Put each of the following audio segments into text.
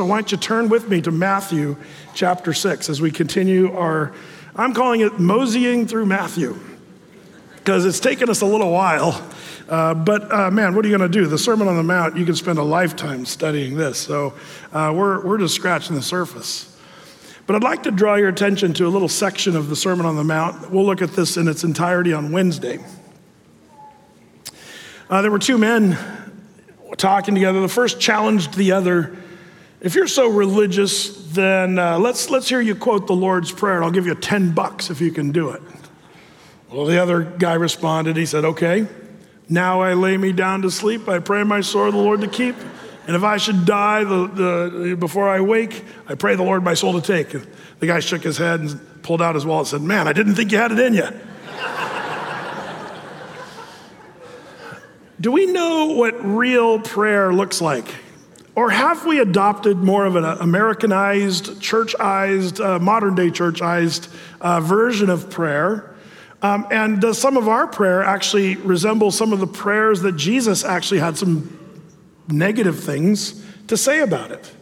So why don't you turn with me to Matthew chapter 6 as we continue our, I'm calling it moseying through Matthew, because it's taken us a little while. Uh, but uh, man, what are you going to do? The Sermon on the Mount, you can spend a lifetime studying this. So uh, we're, we're just scratching the surface. But I'd like to draw your attention to a little section of the Sermon on the Mount. We'll look at this in its entirety on Wednesday. Uh, there were two men talking together. The first challenged the other. If you're so religious, then uh, let's, let's hear you quote the Lord's Prayer, and I'll give you 10 bucks if you can do it. Well, the other guy responded. He said, Okay, now I lay me down to sleep. I pray my soul the Lord to keep. And if I should die the, the, before I wake, I pray the Lord my soul to take. And the guy shook his head and pulled out his wallet and said, Man, I didn't think you had it in you. Do we know what real prayer looks like? Or have we adopted more of an Americanized, churchized, uh, modern day churchized uh, version of prayer? Um, and does some of our prayer actually resemble some of the prayers that Jesus actually had some negative things to say about it.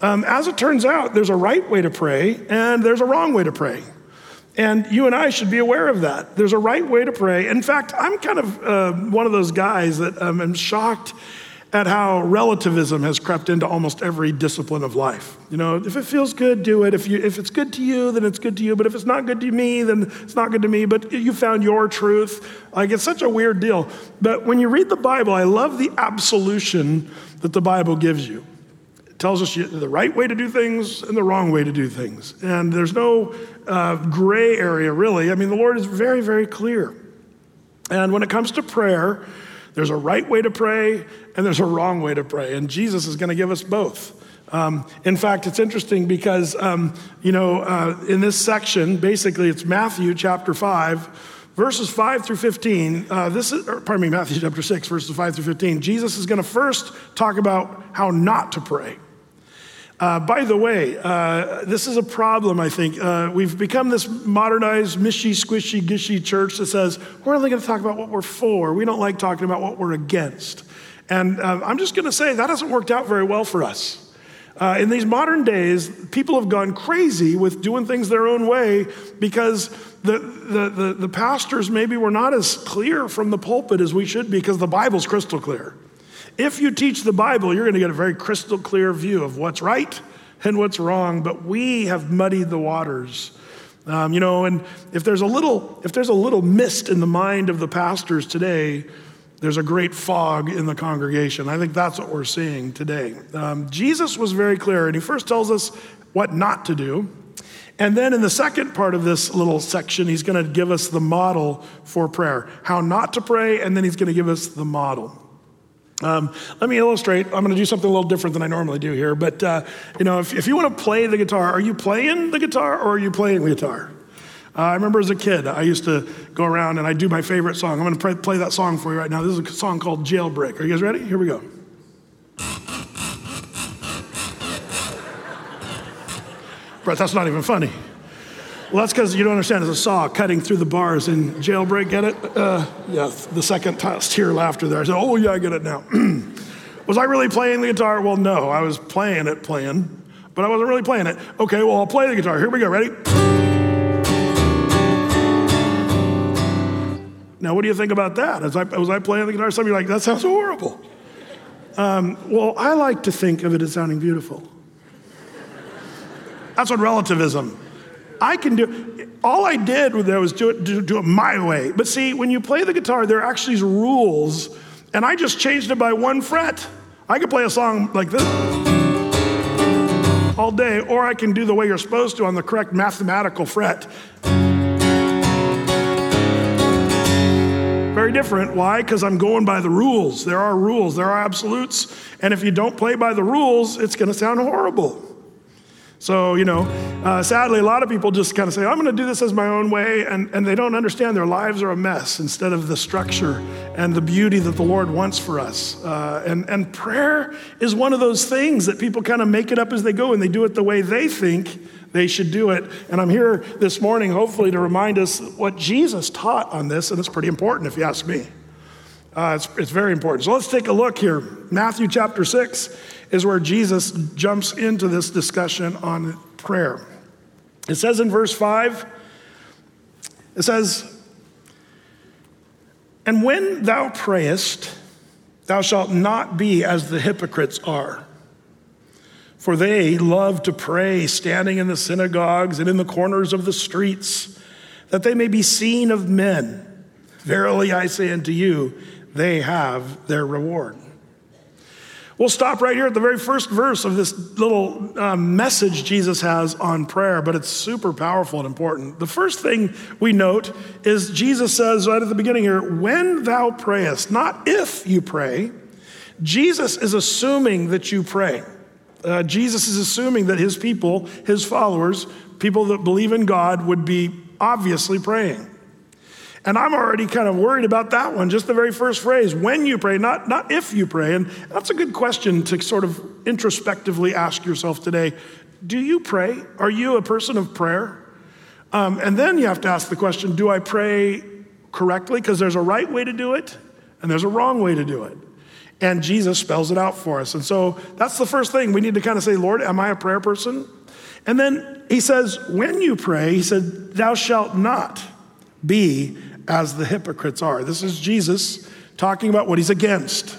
Um, as it turns out, there's a right way to pray and there's a wrong way to pray. And you and I should be aware of that. There's a right way to pray. In fact, I'm kind of uh, one of those guys that um, am shocked at how relativism has crept into almost every discipline of life. You know, if it feels good, do it. If, you, if it's good to you, then it's good to you. But if it's not good to me, then it's not good to me. But you found your truth. Like, it's such a weird deal. But when you read the Bible, I love the absolution that the Bible gives you. It tells us the right way to do things and the wrong way to do things. And there's no uh, gray area, really. I mean, the Lord is very, very clear. And when it comes to prayer, there's a right way to pray and there's a wrong way to pray. And Jesus is going to give us both. Um, in fact, it's interesting because, um, you know, uh, in this section, basically it's Matthew chapter 5, verses 5 through 15. Uh, this is, pardon me, Matthew chapter 6, verses 5 through 15. Jesus is going to first talk about how not to pray. Uh, by the way, uh, this is a problem, I think. Uh, we've become this modernized, mishy, squishy, gishy church that says we're only going to talk about what we're for. We don't like talking about what we're against. And um, I'm just going to say that hasn't worked out very well for us. Uh, in these modern days, people have gone crazy with doing things their own way because the, the, the, the pastors maybe were not as clear from the pulpit as we should be because the Bible's crystal clear. If you teach the Bible, you're going to get a very crystal clear view of what's right and what's wrong, but we have muddied the waters. Um, you know, and if there's a little if there's a little mist in the mind of the pastors today, there's a great fog in the congregation. I think that's what we're seeing today. Um, Jesus was very clear, and he first tells us what not to do. And then in the second part of this little section, he's going to give us the model for prayer how not to pray, and then he's going to give us the model. Um, let me illustrate. I'm going to do something a little different than I normally do here. But, uh, you know, if, if you want to play the guitar, are you playing the guitar or are you playing the guitar? Uh, I remember as a kid, I used to go around and I do my favorite song. I'm going to play, play that song for you right now. This is a song called Jailbreak. Are you guys ready? Here we go. Brett, that's not even funny. Well, that's because you don't understand. It's a saw cutting through the bars in jailbreak. Get it? Uh, yeah, the second tier laughter there. I said, oh, yeah, I get it now. was I really playing the guitar? Well, no, I was playing it, playing, but I wasn't really playing it. Okay, well, I'll play the guitar. Here we go. Ready? Now, what do you think about that? As I, was I playing the guitar? Some of you are like, that sounds horrible. Um, well, I like to think of it as sounding beautiful. That's what relativism I can do all I did there was do it, do, do it my way. But see, when you play the guitar, there are actually rules, and I just changed it by one fret. I could play a song like this all day, or I can do the way you're supposed to on the correct mathematical fret. Very different. Why? Because I'm going by the rules. There are rules, there are absolutes. And if you don't play by the rules, it's going to sound horrible. So, you know, uh, sadly, a lot of people just kind of say, I'm going to do this as my own way, and, and they don't understand their lives are a mess instead of the structure and the beauty that the Lord wants for us. Uh, and, and prayer is one of those things that people kind of make it up as they go, and they do it the way they think they should do it. And I'm here this morning, hopefully, to remind us what Jesus taught on this, and it's pretty important if you ask me. Uh, it's, it's very important. So let's take a look here. Matthew chapter 6 is where Jesus jumps into this discussion on prayer. It says in verse 5, it says, And when thou prayest, thou shalt not be as the hypocrites are. For they love to pray standing in the synagogues and in the corners of the streets, that they may be seen of men. Verily I say unto you, they have their reward. We'll stop right here at the very first verse of this little um, message Jesus has on prayer, but it's super powerful and important. The first thing we note is Jesus says right at the beginning here, when thou prayest, not if you pray. Jesus is assuming that you pray. Uh, Jesus is assuming that his people, his followers, people that believe in God, would be obviously praying. And I'm already kind of worried about that one, just the very first phrase, when you pray, not, not if you pray. And that's a good question to sort of introspectively ask yourself today. Do you pray? Are you a person of prayer? Um, and then you have to ask the question do I pray correctly? Because there's a right way to do it and there's a wrong way to do it. And Jesus spells it out for us. And so that's the first thing we need to kind of say, Lord, am I a prayer person? And then he says, when you pray, he said, thou shalt not be as the hypocrites are. This is Jesus talking about what he's against.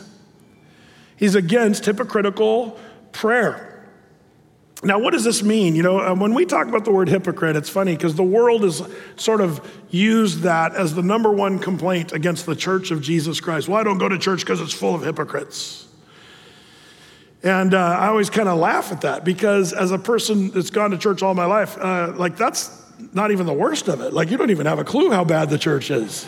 He's against hypocritical prayer. Now, what does this mean? You know, uh, when we talk about the word hypocrite, it's funny because the world has sort of used that as the number one complaint against the church of Jesus Christ. Well, I don't go to church because it's full of hypocrites. And uh, I always kind of laugh at that because as a person that's gone to church all my life, uh, like that's not even the worst of it. Like, you don't even have a clue how bad the church is.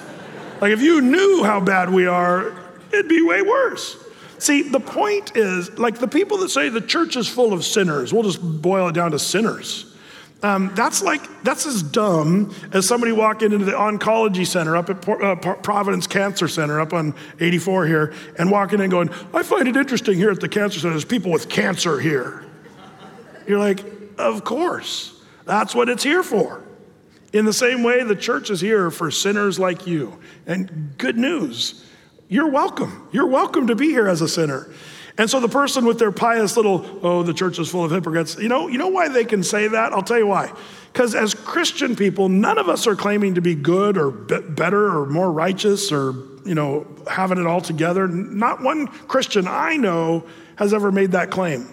Like, if you knew how bad we are, it'd be way worse. See, the point is like the people that say the church is full of sinners, we'll just boil it down to sinners. Um, that's like, that's as dumb as somebody walking into the oncology center up at uh, Providence Cancer Center up on 84 here and walking in going, I find it interesting here at the cancer center, there's people with cancer here. You're like, of course. That's what it's here for. In the same way, the church is here for sinners like you. And good news, you're welcome. You're welcome to be here as a sinner. And so the person with their pious little, oh, the church is full of hypocrites, you know, you know why they can say that? I'll tell you why. Because as Christian people, none of us are claiming to be good or be- better or more righteous or, you know, having it all together. Not one Christian I know has ever made that claim.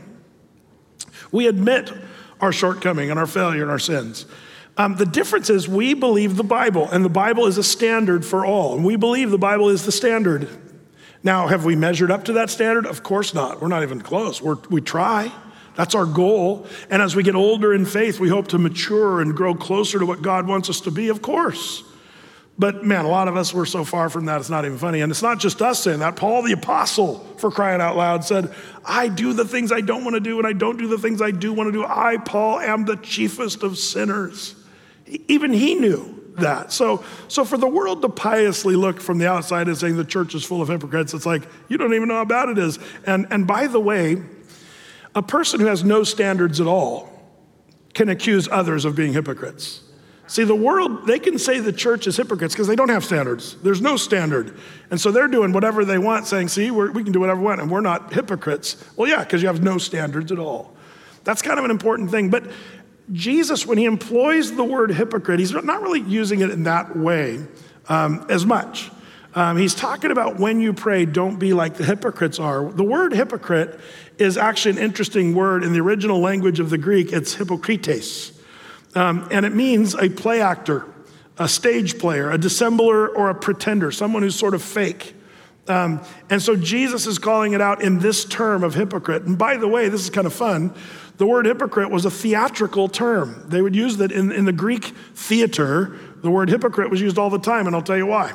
We admit our shortcoming and our failure and our sins. Um, the difference is we believe the Bible, and the Bible is a standard for all. And we believe the Bible is the standard. Now, have we measured up to that standard? Of course not. We're not even close. We're, we try. That's our goal. And as we get older in faith, we hope to mature and grow closer to what God wants us to be, of course. But man, a lot of us were so far from that, it's not even funny. And it's not just us saying that. Paul the Apostle, for crying out loud, said, I do the things I don't want to do, and I don't do the things I do want to do. I, Paul, am the chiefest of sinners. Even he knew that. So, so for the world to piously look from the outside and saying the church is full of hypocrites, it's like, you don't even know how bad it is. And, and by the way, a person who has no standards at all can accuse others of being hypocrites. See, the world, they can say the church is hypocrites because they don't have standards. There's no standard. And so they're doing whatever they want, saying, see, we can do whatever we want, and we're not hypocrites. Well, yeah, because you have no standards at all. That's kind of an important thing. But Jesus, when he employs the word hypocrite, he's not really using it in that way um, as much. Um, he's talking about when you pray, don't be like the hypocrites are. The word hypocrite is actually an interesting word in the original language of the Greek. It's hypokrites. Um, and it means a play actor, a stage player, a dissembler, or a pretender, someone who's sort of fake. Um, and so Jesus is calling it out in this term of hypocrite. And by the way, this is kind of fun. The word hypocrite was a theatrical term. They would use that in, in the Greek theater. The word hypocrite was used all the time, and I'll tell you why.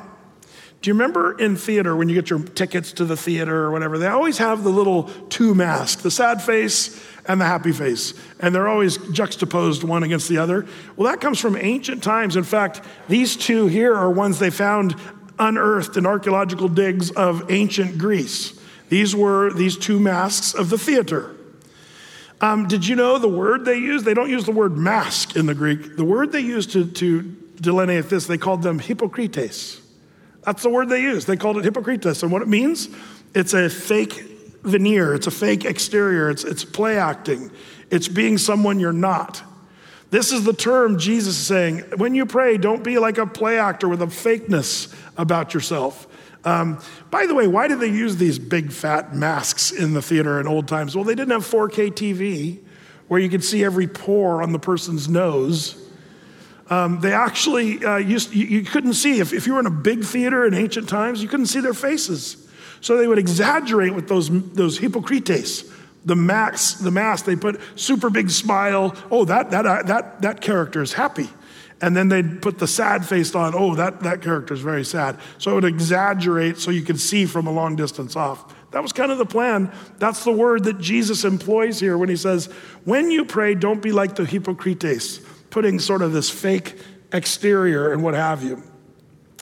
Do you remember in theater when you get your tickets to the theater or whatever? They always have the little two masks the sad face and the happy face. And they're always juxtaposed one against the other. Well, that comes from ancient times. In fact, these two here are ones they found unearthed in archaeological digs of ancient Greece. These were these two masks of the theater. Um, did you know the word they use? They don't use the word mask in the Greek. The word they use to, to delineate this, they called them hypocrites. That's the word they use. They called it hypocrites. And what it means, it's a fake veneer, it's a fake exterior, it's, it's play acting, it's being someone you're not. This is the term Jesus is saying. When you pray, don't be like a play actor with a fakeness about yourself. Um, by the way, why did they use these big fat masks in the theater in old times? Well, they didn't have 4K TV where you could see every pore on the person's nose. Um, they actually uh, used, you, you, couldn't see, if, if you were in a big theater in ancient times, you couldn't see their faces. So they would exaggerate with those, those hypocrites, the mask, the mask. They put super big smile. Oh, that, that, uh, that, that character is happy. And then they'd put the sad face on. Oh, that, that character is very sad. So it would exaggerate so you could see from a long distance off. That was kind of the plan. That's the word that Jesus employs here when he says, When you pray, don't be like the hypocrites, putting sort of this fake exterior and what have you.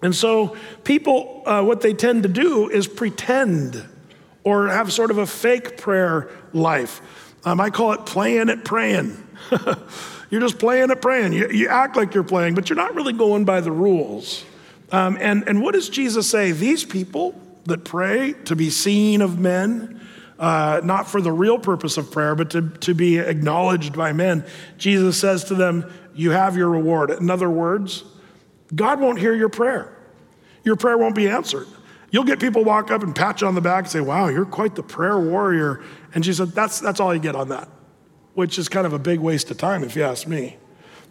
And so, people, uh, what they tend to do is pretend or have sort of a fake prayer life. Um, I call it playing at praying. you're just playing it praying. You, you, act like you're playing, but you're not really going by the rules. Um, and, and what does Jesus say? These people that pray to be seen of men, uh, not for the real purpose of prayer, but to, to be acknowledged by men, Jesus says to them, You have your reward. In other words, God won't hear your prayer. Your prayer won't be answered. You'll get people walk up and pat you on the back and say, Wow, you're quite the prayer warrior. And she said, That's, that's all you get on that, which is kind of a big waste of time, if you ask me.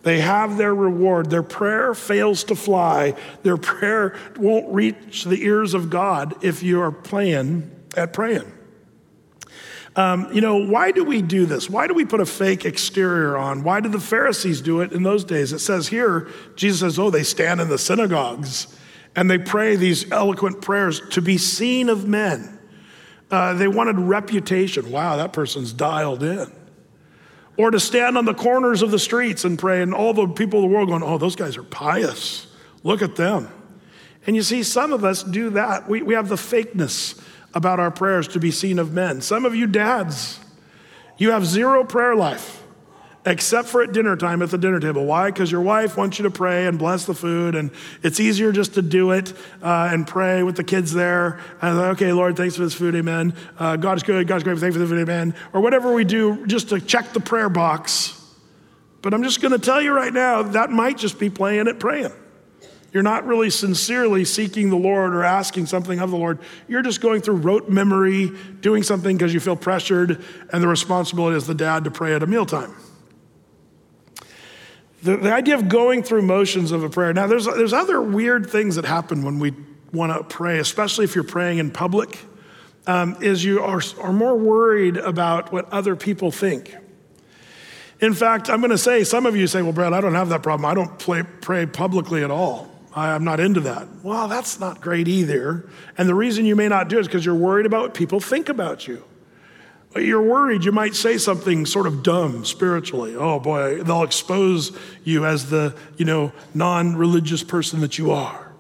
They have their reward. Their prayer fails to fly. Their prayer won't reach the ears of God if you are playing at praying. Um, you know, why do we do this? Why do we put a fake exterior on? Why did the Pharisees do it in those days? It says here, Jesus says, oh, they stand in the synagogues and they pray these eloquent prayers to be seen of men. Uh, they wanted reputation. Wow, that person's dialed in. Or to stand on the corners of the streets and pray, and all the people of the world going, oh, those guys are pious. Look at them. And you see, some of us do that. We, we have the fakeness about our prayers to be seen of men. Some of you dads, you have zero prayer life except for at dinner time at the dinner table. Why? Because your wife wants you to pray and bless the food, and it's easier just to do it uh, and pray with the kids there. And okay, Lord, thanks for this food, amen. Uh, God is good, God's great, thanks for the food, amen. Or whatever we do just to check the prayer box. But I'm just going to tell you right now, that might just be playing it praying. You're not really sincerely seeking the Lord or asking something of the Lord. You're just going through rote memory, doing something because you feel pressured, and the responsibility is the dad to pray at a mealtime. The, the idea of going through motions of a prayer. Now, there's, there's other weird things that happen when we want to pray, especially if you're praying in public, um, is you are, are more worried about what other people think. In fact, I'm going to say, some of you say, well, Brad, I don't have that problem. I don't play, pray publicly at all. I'm not into that. Well, that's not great either. And the reason you may not do it is because you're worried about what people think about you. You're worried you might say something sort of dumb spiritually. Oh boy, they'll expose you as the, you know, non-religious person that you are.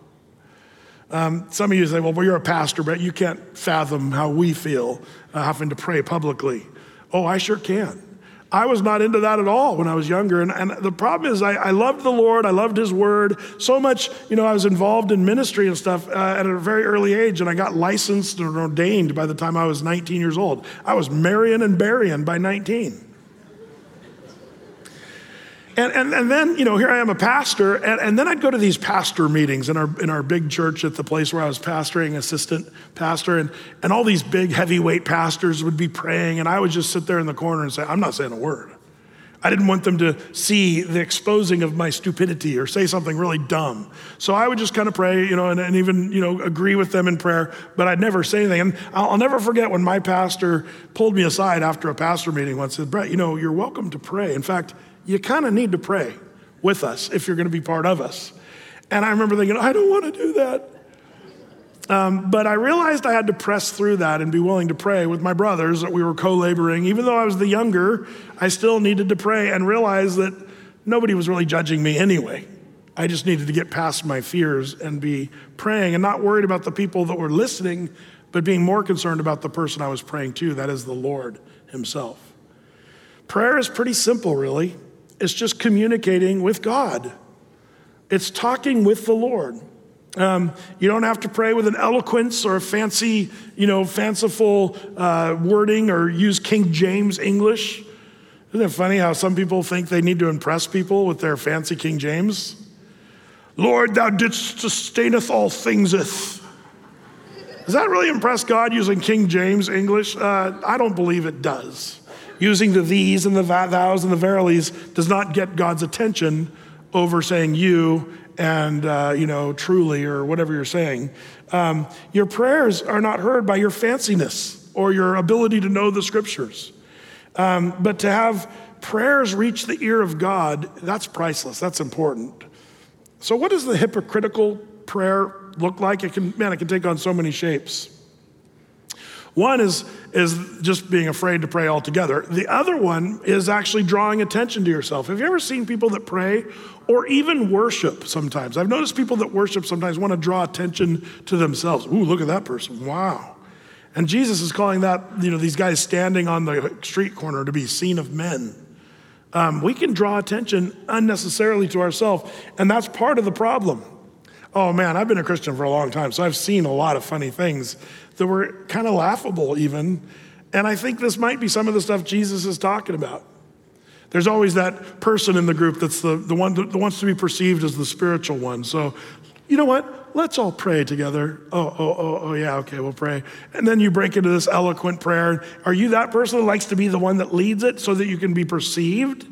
Um, some of you say, well, well, you're a pastor, but you can't fathom how we feel uh, having to pray publicly. Oh, I sure can. I was not into that at all when I was younger. And, and the problem is, I, I, loved the Lord, I loved His Word so much. You know, I was involved in ministry and stuff uh, at a very early age, and I got licensed and ordained by the time I was 19 years old. I was marrying and burying by 19. And, and, and then, you know, here I am a pastor, and, and then I'd go to these pastor meetings in our, in our big church at the place where I was pastoring, assistant pastor, and, and all these big heavyweight pastors would be praying, and I would just sit there in the corner and say, I'm not saying a word. I didn't want them to see the exposing of my stupidity or say something really dumb. So I would just kind of pray, you know, and, and even, you know, agree with them in prayer, but I'd never say anything. And I'll, I'll never forget when my pastor pulled me aside after a pastor meeting once and said, Brett, you know, you're welcome to pray. In fact, you kind of need to pray with us if you're going to be part of us. And I remember thinking, I don't want to do that. Um, but I realized I had to press through that and be willing to pray with my brothers that we were co laboring. Even though I was the younger, I still needed to pray and realize that nobody was really judging me anyway. I just needed to get past my fears and be praying and not worried about the people that were listening, but being more concerned about the person I was praying to, that is the Lord Himself. Prayer is pretty simple, really. It's just communicating with God, it's talking with the Lord. Um, you don't have to pray with an eloquence or a fancy, you know, fanciful uh, wording or use King James English. Isn't it funny how some people think they need to impress people with their fancy King James? Lord, thou didst sustaineth all thingseth. Does that really impress God using King James English? Uh, I don't believe it does. Using the these and the thous and the verilies does not get God's attention over saying you and, uh, you know, truly or whatever you're saying. Um, your prayers are not heard by your fanciness or your ability to know the scriptures. Um, but to have prayers reach the ear of God, that's priceless. That's important. So, what does the hypocritical prayer look like? It can, man, it can take on so many shapes. One is, is just being afraid to pray altogether. The other one is actually drawing attention to yourself. Have you ever seen people that pray or even worship sometimes? I've noticed people that worship sometimes want to draw attention to themselves. Ooh, look at that person. Wow. And Jesus is calling that, you know, these guys standing on the street corner to be seen of men. Um, we can draw attention unnecessarily to ourselves, and that's part of the problem. Oh man, I've been a Christian for a long time, so I've seen a lot of funny things that were kind of laughable, even. And I think this might be some of the stuff Jesus is talking about. There's always that person in the group that's the, the one that wants to be perceived as the spiritual one. So, you know what? Let's all pray together. Oh, oh, oh, oh, yeah, okay, we'll pray. And then you break into this eloquent prayer. Are you that person that likes to be the one that leads it so that you can be perceived?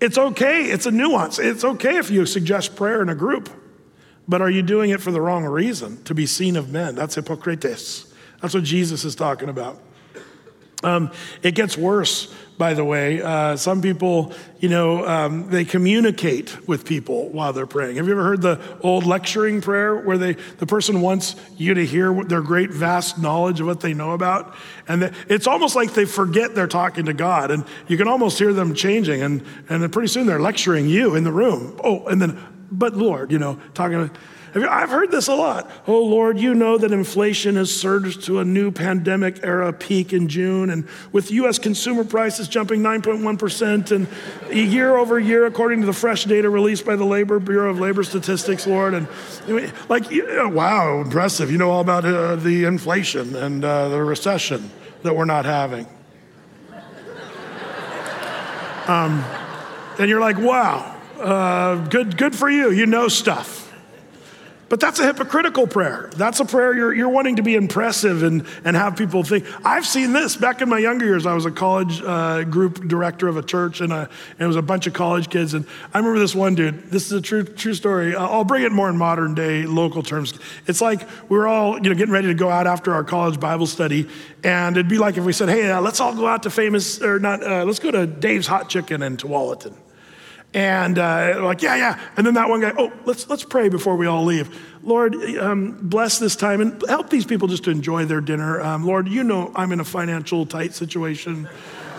It's okay, it's a nuance. It's okay if you suggest prayer in a group. But are you doing it for the wrong reason? To be seen of men. That's hypocrites. That's what Jesus is talking about. Um, it gets worse, by the way. Uh, some people, you know, um, they communicate with people while they're praying. Have you ever heard the old lecturing prayer where they, the person wants you to hear their great, vast knowledge of what they know about? And it's almost like they forget they're talking to God. And you can almost hear them changing. And, and pretty soon they're lecturing you in the room. Oh, and then but Lord, you know, talking I've heard this a lot. Oh, Lord, you know that inflation has surged to a new pandemic era peak in June, and with U.S. consumer prices jumping 9.1% and year over year, according to the fresh data released by the Labor Bureau of Labor Statistics, Lord. And like, wow, impressive. You know all about uh, the inflation and uh, the recession that we're not having. Um, and you're like, wow, uh, good, good for you. You know stuff. But that's a hypocritical prayer. That's a prayer you're, you're wanting to be impressive and, and have people think. I've seen this back in my younger years. I was a college uh, group director of a church, and, a, and, it was a bunch of college kids. And I remember this one dude. This is a true, true story. I'll bring it more in modern day local terms. It's like we were all you know, getting ready to go out after our college Bible study. And it'd be like if we said, hey, uh, let's all go out to famous, or not, uh, let's go to Dave's Hot Chicken in Tualatin. And uh, like, yeah, yeah. And then that one guy, oh, let's, let's pray before we all leave. Lord, um, bless this time and help these people just to enjoy their dinner. Um, Lord, you know I'm in a financial tight situation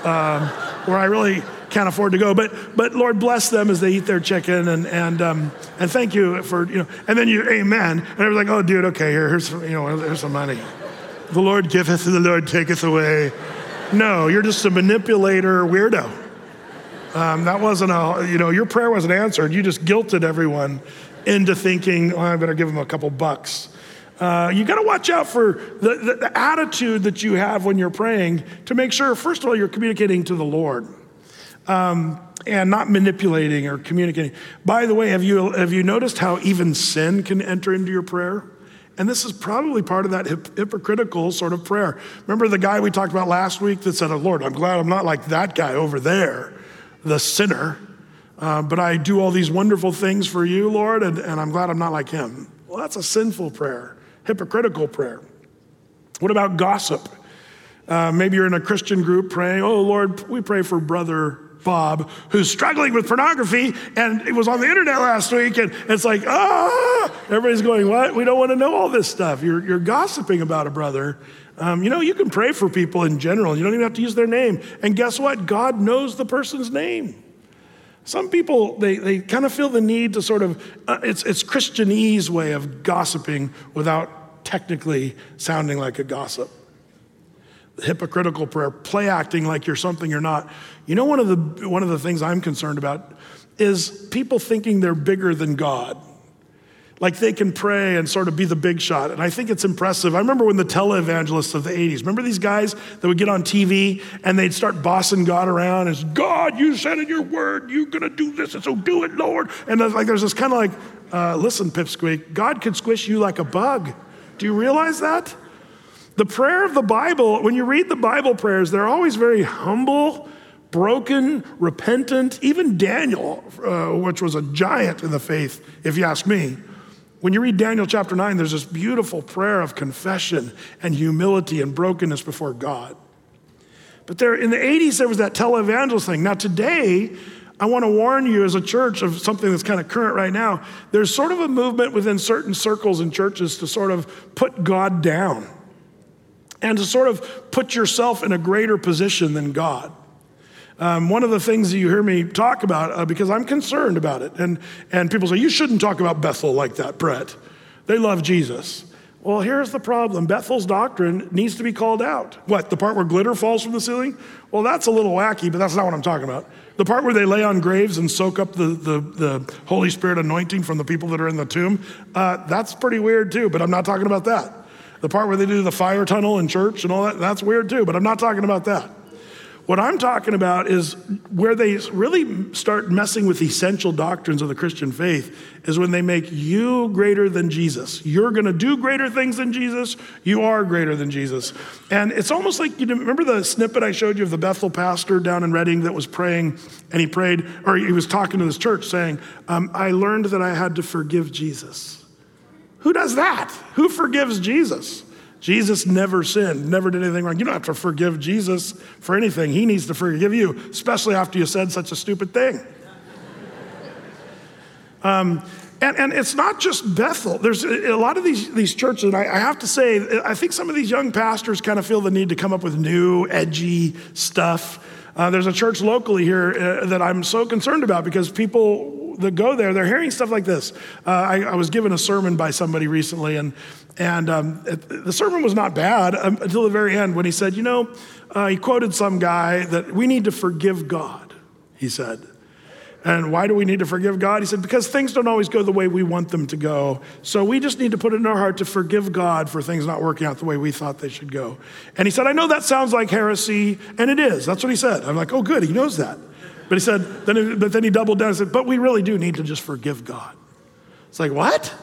um, where I really can't afford to go. But, but Lord, bless them as they eat their chicken and, and, um, and thank you for, you know, and then you, amen. And I was like, oh, dude, okay, here, here's, you know, here's some money. The Lord giveth and the Lord taketh away. No, you're just a manipulator weirdo. Um, that wasn't a, you know, your prayer wasn't answered. You just guilted everyone into thinking, oh, I better give them a couple bucks. Uh, you got to watch out for the, the, the, attitude that you have when you're praying to make sure, first of all, you're communicating to the Lord um, and not manipulating or communicating. By the way, have you, have you noticed how even sin can enter into your prayer? And this is probably part of that hip, hypocritical sort of prayer. Remember the guy we talked about last week that said, oh, Lord, I'm glad I'm not like that guy over there the sinner, uh, but I do all these wonderful things for you, Lord, and, and I'm glad I'm not like him. Well, that's a sinful prayer, hypocritical prayer. What about gossip? Uh, maybe you're in a Christian group praying, oh, Lord, we pray for brother Bob, who's struggling with pornography, and it was on the internet last week, and it's like, ah, everybody's going, what? We don't want to know all this stuff. You're, you're gossiping about a brother, um, you know, you can pray for people in general. You don't even have to use their name. And guess what? God knows the person's name. Some people, they, they kind of feel the need to sort of, uh, it's, it's Christianese way of gossiping without technically sounding like a gossip. Hypocritical prayer, play acting like you're something you're not. You know, one of the, one of the things I'm concerned about is people thinking they're bigger than God. Like they can pray and sort of be the big shot. And I think it's impressive. I remember when the televangelists of the 80s, remember these guys that would get on TV and they'd start bossing God around as God, you said in your word, you're going to do this, and so do it, Lord. And like there's this kind of like, uh, listen, Pipsqueak, God could squish you like a bug. Do you realize that? The prayer of the Bible, when you read the Bible prayers, they're always very humble, broken, repentant. Even Daniel, uh, which was a giant in the faith, if you ask me, when you read Daniel chapter 9, there's this beautiful prayer of confession and humility and brokenness before God. But there, in the 80s, there was that televangelist thing. Now, today, I want to warn you as a church of something that's kind of current right now. There's sort of a movement within certain circles and churches to sort of put God down and to sort of put yourself in a greater position than God. Um, one of the things that you hear me talk about, uh, because I'm concerned about it, and, and people say, you shouldn't talk about Bethel like that, Brett. They love Jesus. Well, here's the problem Bethel's doctrine needs to be called out. What, the part where glitter falls from the ceiling? Well, that's a little wacky, but that's not what I'm talking about. The part where they lay on graves and soak up the, the, the Holy Spirit anointing from the people that are in the tomb, uh, that's pretty weird too, but I'm not talking about that. The part where they do the fire tunnel in church and all that, that's weird too, but I'm not talking about that. What I'm talking about is where they really start messing with essential doctrines of the Christian faith is when they make you greater than Jesus. You're going to do greater things than Jesus. You are greater than Jesus. And it's almost like you remember the snippet I showed you of the Bethel pastor down in Redding that was praying and he prayed, or he was talking to this church saying, um, I learned that I had to forgive Jesus. Who does that? Who forgives Jesus? Jesus never sinned, never did anything wrong. You don't have to forgive Jesus for anything. He needs to forgive you, especially after you said such a stupid thing. Um, and, and it's not just Bethel. There's a, lot of these, these churches, and I, I have to say, I think some of these young pastors kind of feel the need to come up with new, edgy stuff. Uh, there's a church locally here uh, that I'm so concerned about because people that go there, they're hearing stuff like this. Uh, I, I, was given a sermon by somebody recently, and and um, the sermon was not bad um, until the very end when he said, You know, uh, he quoted some guy that we need to forgive God, he said. And why do we need to forgive God? He said, Because things don't always go the way we want them to go. So we just need to put it in our heart to forgive God for things not working out the way we thought they should go. And he said, I know that sounds like heresy, and it is. That's what he said. I'm like, Oh, good, he knows that. But he said, then, but then he doubled down and said, But we really do need to just forgive God. It's like, What?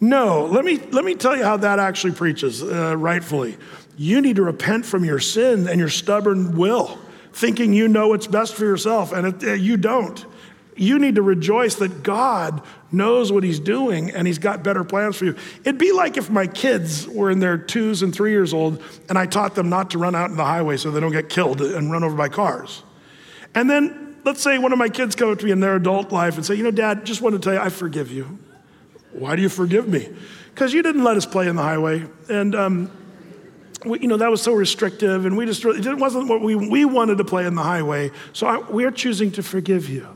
No, let me, let me tell you how that actually preaches uh, rightfully. You need to repent from your sin and your stubborn will, thinking you know what's best for yourself, and it, you don't. You need to rejoice that God knows what He's doing and He's got better plans for you. It'd be like if my kids were in their twos and three years old and I taught them not to run out in the highway so they don't get killed and run over by cars. And then let's say one of my kids come up to me in their adult life and say, You know, Dad, just want to tell you, I forgive you. Why do you forgive me? Because you didn't let us play in the highway. And, um, we, you know, that was so restrictive, and we just, it wasn't what we, we wanted to play in the highway. So I, we're choosing to forgive you.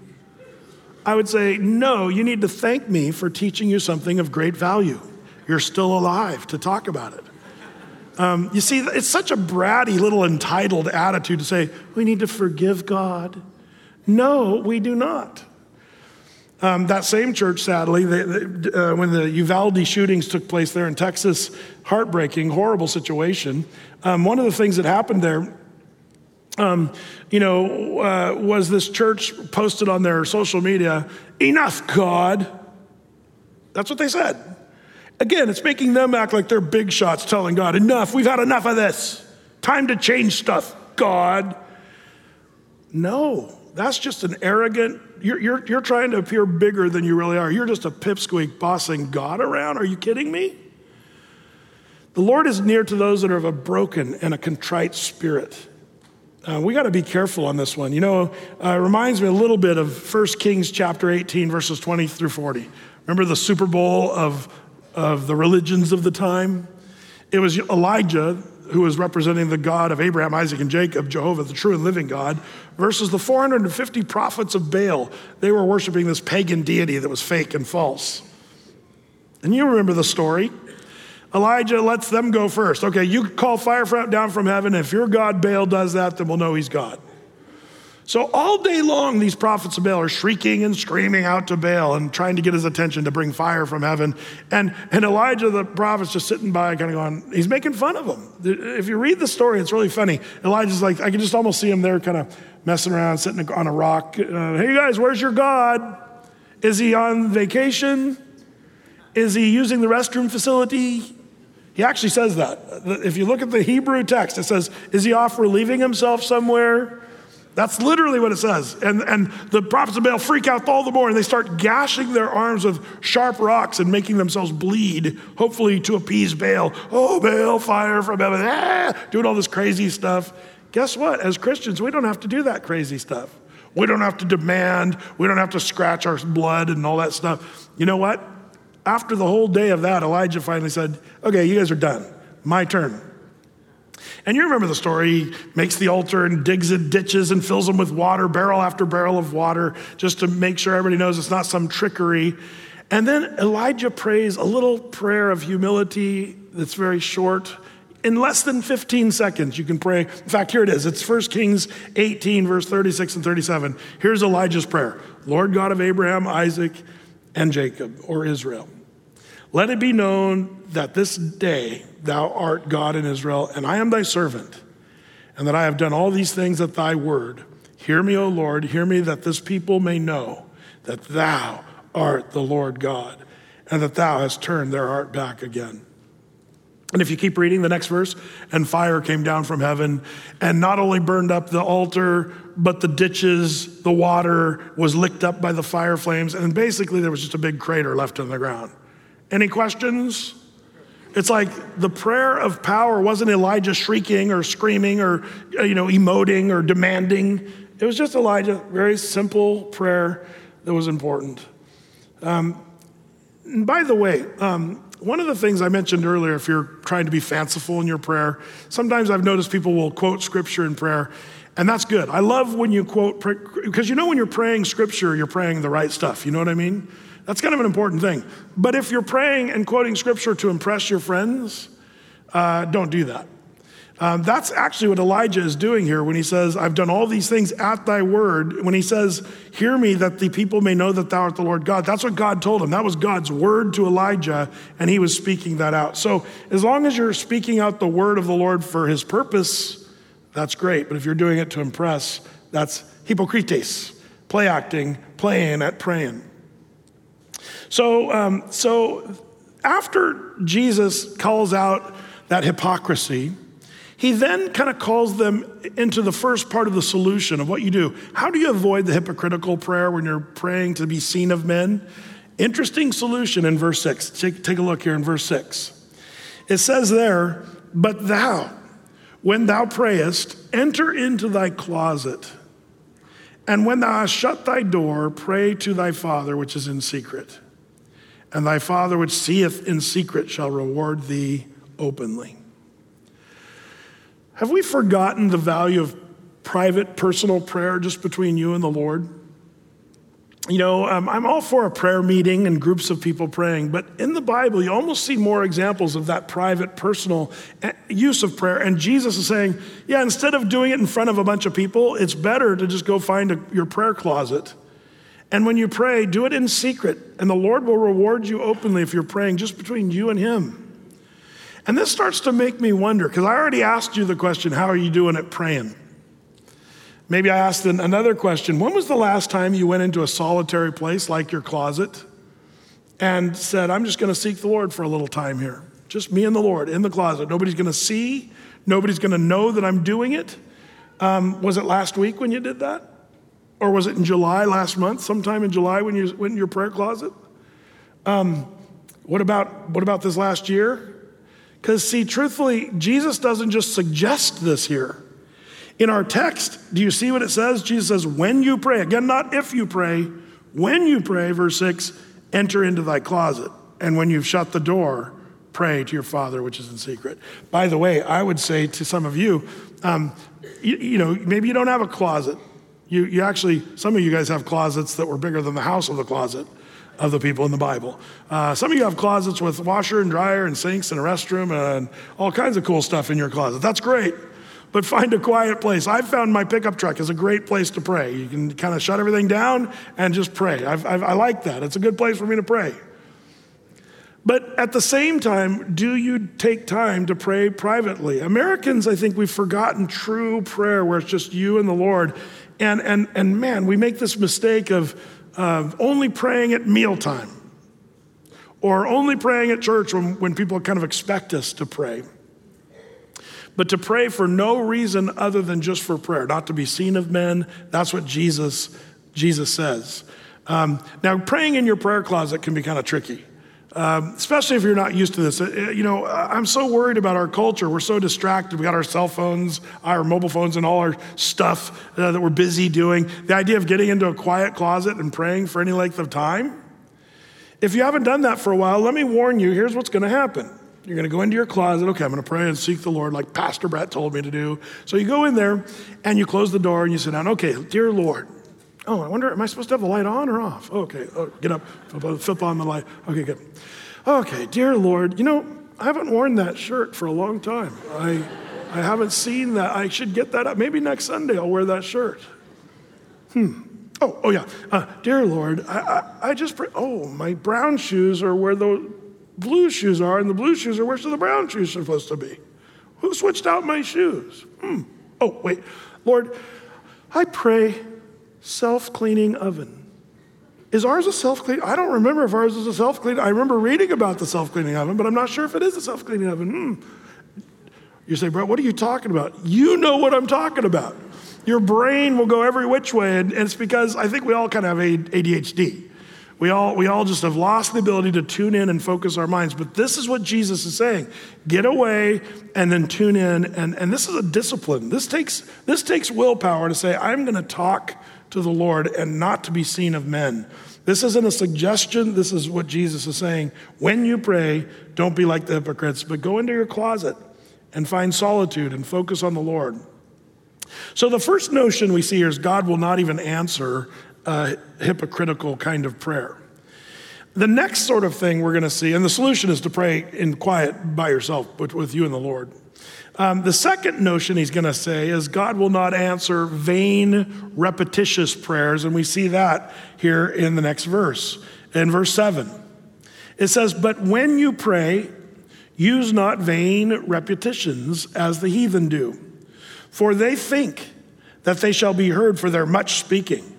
I would say, no, you need to thank me for teaching you something of great value. You're still alive to talk about it. Um, you see, it's such a bratty little entitled attitude to say, we need to forgive God. No, we do not. Um, that same church, sadly, they, they, uh, when the Uvalde shootings took place there in Texas, heartbreaking, horrible situation. Um, one of the things that happened there, um, you know, uh, was this church posted on their social media, enough, God. That's what they said. Again, it's making them act like they're big shots telling God, enough, we've had enough of this. Time to change stuff, God. No, that's just an arrogant, you're, you're, you're trying to appear bigger than you really are. You're just a pipsqueak bossing God around. Are you kidding me? The Lord is near to those that are of a broken and a contrite spirit. Uh, we got to be careful on this one. You know, uh, it reminds me a little bit of 1 Kings chapter 18, verses 20 through 40. Remember the Super Bowl of, of the religions of the time? It was Elijah who was representing the God of Abraham, Isaac, and Jacob, Jehovah, the true and living God, versus the 450 prophets of Baal. They were worshiping this pagan deity that was fake and false. And you remember the story. Elijah lets them go first. Okay, you call fire down from heaven. If your God Baal does that, then we'll know he's God. So all day long, these prophets of Baal are shrieking and screaming out to Baal and trying to get his attention to bring fire from heaven. And, and Elijah, the prophet's just sitting by, kind of going, he's making fun of them. If you read the story, it's really funny. Elijah's like, I can just almost see him there kind of messing around, sitting on a rock. Uh, hey you guys, where's your God? Is he on vacation? Is he using the restroom facility? He actually says that. If you look at the Hebrew text, it says, Is he off relieving himself somewhere? That's literally what it says. And, and the prophets of Baal freak out all the more and they start gashing their arms with sharp rocks and making themselves bleed, hopefully to appease Baal. Oh, Baal, fire from heaven, ah, doing all this crazy stuff. Guess what? As Christians, we don't have to do that crazy stuff. We don't have to demand, we don't have to scratch our blood and all that stuff. You know what? After the whole day of that, Elijah finally said, Okay, you guys are done. My turn. And you remember the story. He makes the altar and digs in ditches and fills them with water, barrel after barrel of water, just to make sure everybody knows it's not some trickery. And then Elijah prays a little prayer of humility that's very short. In less than 15 seconds, you can pray. In fact, here it is. It's 1 Kings 18, verse 36 and 37. Here's Elijah's prayer Lord God of Abraham, Isaac, and Jacob, or Israel. Let it be known that this day thou art God in Israel, and I am thy servant, and that I have done all these things at thy word. Hear me, O Lord, hear me, that this people may know that thou art the Lord God, and that thou hast turned their heart back again. And if you keep reading the next verse, and fire came down from heaven and not only burned up the altar, but the ditches, the water was licked up by the fire flames. And basically, there was just a big crater left in the ground. Any questions? It's like the prayer of power wasn't Elijah shrieking or screaming or you know emoting or demanding. It was just Elijah, very simple prayer that was important. Um, and by the way, um, one of the things I mentioned earlier, if you're trying to be fanciful in your prayer, sometimes I've noticed people will quote scripture in prayer, and that's good. I love when you quote, because you know when you're praying scripture, you're praying the right stuff. You know what I mean? That's kind of an important thing. But if you're praying and quoting scripture to impress your friends, uh, don't do that. Um, that's actually what Elijah is doing here when he says, I've done all these things at thy word. When he says, Hear me, that the people may know that thou art the Lord God. That's what God told him. That was God's word to Elijah, and he was speaking that out. So as long as you're speaking out the word of the Lord for his purpose, that's great. But if you're doing it to impress, that's hypocrites, play acting, playing at praying. So, um, so after Jesus calls out that hypocrisy, he then kind of calls them into the first part of the solution of what you do. How do you avoid the hypocritical prayer when you're praying to be seen of men? Interesting solution in verse 6. Take, take a look here in verse 6. It says there, But thou, when thou prayest, enter into thy closet. And when thou hast shut thy door, pray to thy Father which is in secret and thy Father which seeth in secret shall reward thee openly. Have we forgotten the value of private, personal prayer just between you and the Lord? You know, um, I'm all for a prayer meeting and groups of people praying, but in the Bible, you almost see more examples of that private, personal eh, use of prayer. And Jesus is saying, yeah, instead of doing it in front of a bunch of people, it's better to just go find a, your prayer closet and when you pray, do it in secret, and the Lord will reward you openly if you're praying just between you and Him. And this starts to make me wonder, because I already asked you the question, How are you doing at praying? Maybe I asked another question When was the last time you went into a solitary place like your closet and said, I'm just going to seek the Lord for a little time here? Just me and the Lord in the closet. Nobody's going to see, nobody's going to know that I'm doing it. Um, was it last week when you did that? Or was it in July last month, sometime in July when you went in your prayer closet? Um, what, about, what about this last year? Because, see, truthfully, Jesus doesn't just suggest this here. In our text, do you see what it says? Jesus says, when you pray, again, not if you pray, when you pray, verse 6, enter into thy closet. And when you've shut the door, pray to your Father which is in secret. By the way, I would say to some of you, um, you, you know, maybe you don't have a closet. You, you actually, some of you guys have closets that were bigger than the house of the closet of the people in the Bible. Uh, some of you have closets with washer and dryer and sinks and a restroom and all kinds of cool stuff in your closet. That's great. but find a quiet place. I've found my pickup truck is a great place to pray. You can kind of shut everything down and just pray. I've, I've, I like that. It's a good place for me to pray. But at the same time, do you take time to pray privately? Americans, I think we've forgotten true prayer where it's just you and the Lord. And, and, and man, we make this mistake of only praying at mealtime or only praying at church when, when people kind of expect us to pray. But to pray for no reason other than just for prayer, not to be seen of men. That's what Jesus, Jesus says. Um, now, praying in your prayer closet can be kind of tricky. Um, especially if you're not used to this. Uh, you know, I'm so worried about our culture. We're so distracted. We got our cell phones, our mobile phones, and all our stuff uh, that we're busy doing. The idea of getting into a quiet closet and praying for any length of time. If you haven't done that for a while, let me warn you here's what's going to happen. You're going to go into your closet. Okay, I'm going to pray and seek the Lord like Pastor Brett told me to do. So you go in there and you close the door and you sit down. Okay, dear Lord, Oh, I wonder, am I supposed to have the light on or off? Okay, oh, get up, flip on the light. Okay, good. Okay, dear Lord, you know, I haven't worn that shirt for a long time. I, I haven't seen that. I should get that up. Maybe next Sunday I'll wear that shirt. Hmm. Oh, oh yeah. Uh, dear Lord, I, I, I just pray. Oh, my brown shoes are where the blue shoes are, and the blue shoes are where the brown shoes are supposed to be. Who switched out my shoes? Hmm. Oh, wait. Lord, I pray self cleaning oven. Is ours a self clean? I don't remember if ours is a self clean. I remember reading about the self cleaning oven, but I'm not sure if it is a self cleaning oven. Hmm. You say, Brett, what are you talking about? You know what I'm talking about. Your brain will go every which way, and, it's because I think we all kind of have ADHD. We all, we all just have lost the ability to tune in and focus our minds. But this is what Jesus is saying get away and then tune in. And, and this is a discipline. This takes, this takes willpower to say, I'm going to talk to the Lord and not to be seen of men. This isn't a suggestion. This is what Jesus is saying. When you pray, don't be like the hypocrites, but go into your closet and find solitude and focus on the Lord. So, the first notion we see here is God will not even answer a hypocritical kind of prayer. The next sort of thing we're going to see, and the solution is to pray in quiet by yourself, but with you and the Lord. Um, the second notion he's going to say is God will not answer vain, repetitious prayers. And we see that here in the next verse, in verse 7. It says, But when you pray, use not vain repetitions as the heathen do, for they think that they shall be heard for their much speaking.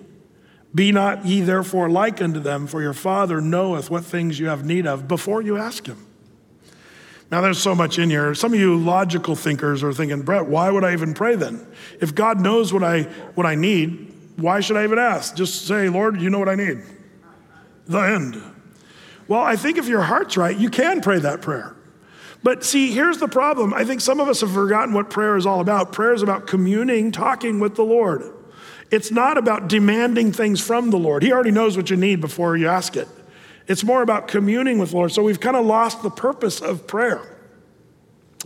Be not ye therefore like unto them, for your Father knoweth what things you have need of before you ask him. Now, there's so much in here. Some of you logical thinkers are thinking, Brett, why would I even pray then? If God knows what I, what I need, why should I even ask? Just say, Lord, you know what I need. The end. Well, I think if your heart's right, you can pray that prayer. But see, here's the problem. I think some of us have forgotten what prayer is all about. Prayer is about communing, talking with the Lord. It's not about demanding things from the Lord. He already knows what you need before you ask it. It's more about communing with Lord. So we've kind of lost the purpose of prayer.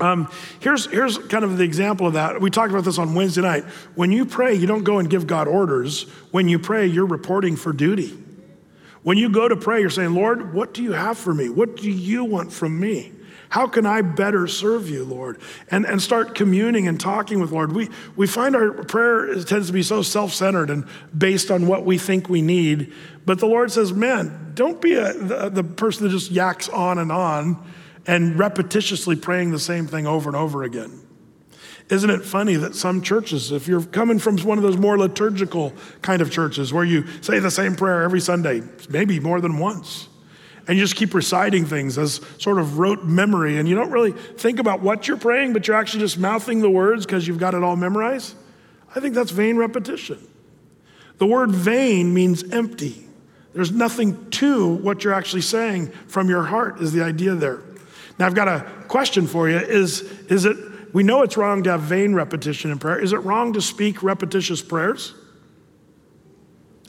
Um, here's, here's kind of the example of that. We talked about this on Wednesday night. When you pray, you don't go and give God orders. When you pray, you're reporting for duty. When you go to pray, you're saying, Lord, what do you have for me? What do you want from me? How can I better serve you, Lord? And, and start communing and talking with Lord. We, we find our prayer tends to be so self centered and based on what we think we need. But the Lord says, man, don't be a, the, the person that just yaks on and on and repetitiously praying the same thing over and over again. Isn't it funny that some churches, if you're coming from one of those more liturgical kind of churches where you say the same prayer every Sunday, maybe more than once, and you just keep reciting things as sort of rote memory, and you don't really think about what you're praying, but you're actually just mouthing the words because you've got it all memorized, I think that's vain repetition. The word vain means empty. There's nothing to what you're actually saying from your heart, is the idea there. Now, I've got a question for you. Is, is it, we know it's wrong to have vain repetition in prayer. Is it wrong to speak repetitious prayers?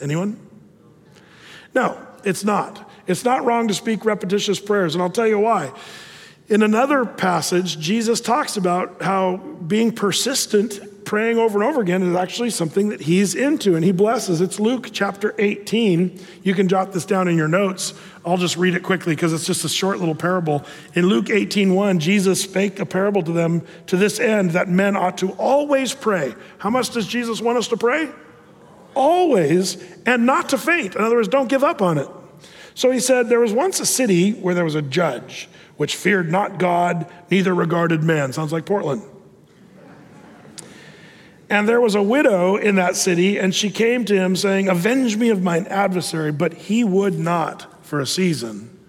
Anyone? No, it's not. It's not wrong to speak repetitious prayers, and I'll tell you why. In another passage, Jesus talks about how being persistent praying over and over again is actually something that he's into and he blesses. It's Luke chapter 18. You can jot this down in your notes. I'll just read it quickly because it's just a short little parable. In Luke 18:1, Jesus spake a parable to them to this end that men ought to always pray. How much does Jesus want us to pray? Always, and not to faint. In other words, don't give up on it. So he said, There was once a city where there was a judge which feared not God, neither regarded man. Sounds like Portland. And there was a widow in that city, and she came to him saying, Avenge me of mine adversary. But he would not for a season.